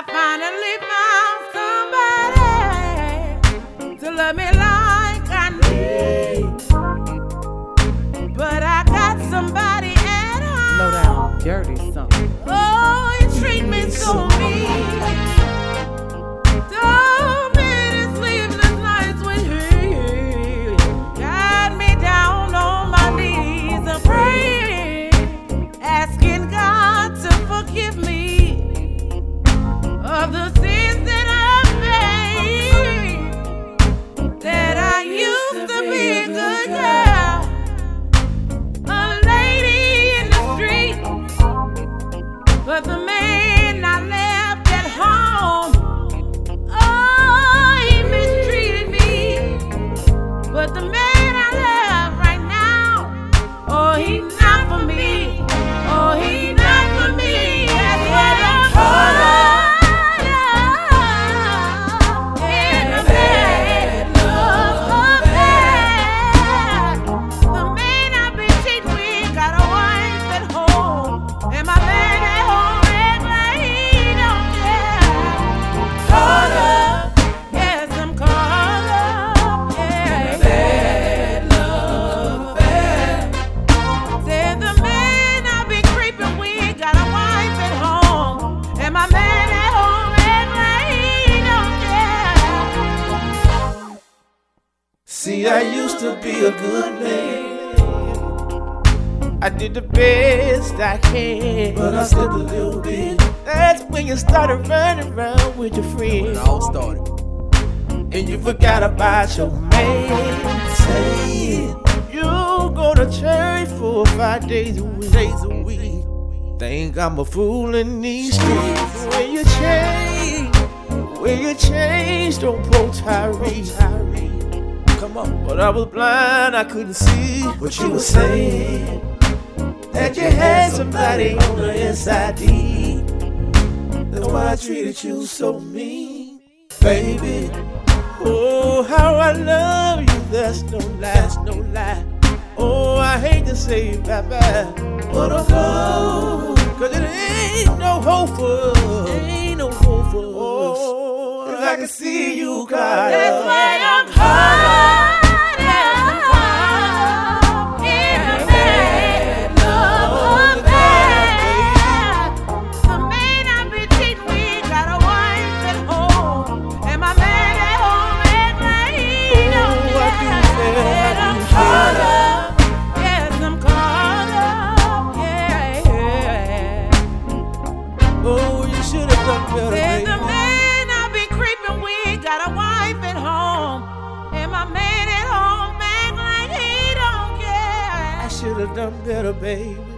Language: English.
I finally found somebody to love me like I need. But I got somebody at home. Low down, dirty something. See, I used to be a good man. I did the best I can, but I slipped a little bit. That's when you started running around with your friends. When It all started. And you forgot about your man. Saying you go to church four or five days a week. Days a week. Think I'm a fool in these streets. When you change, when you changed on Pro Tyree. Come on. But I was blind, I couldn't see what you were saying. That you had somebody on the SID. That's why I treated you so mean, baby. Oh, how I love you, that's no lie, that's no lie. Oh, I hate to say bye bye, but I'm gone. Cause it ain't no hope for us. Ain't no hope for. Oh, I can see you caught That's why I'm caught should have done better, baby.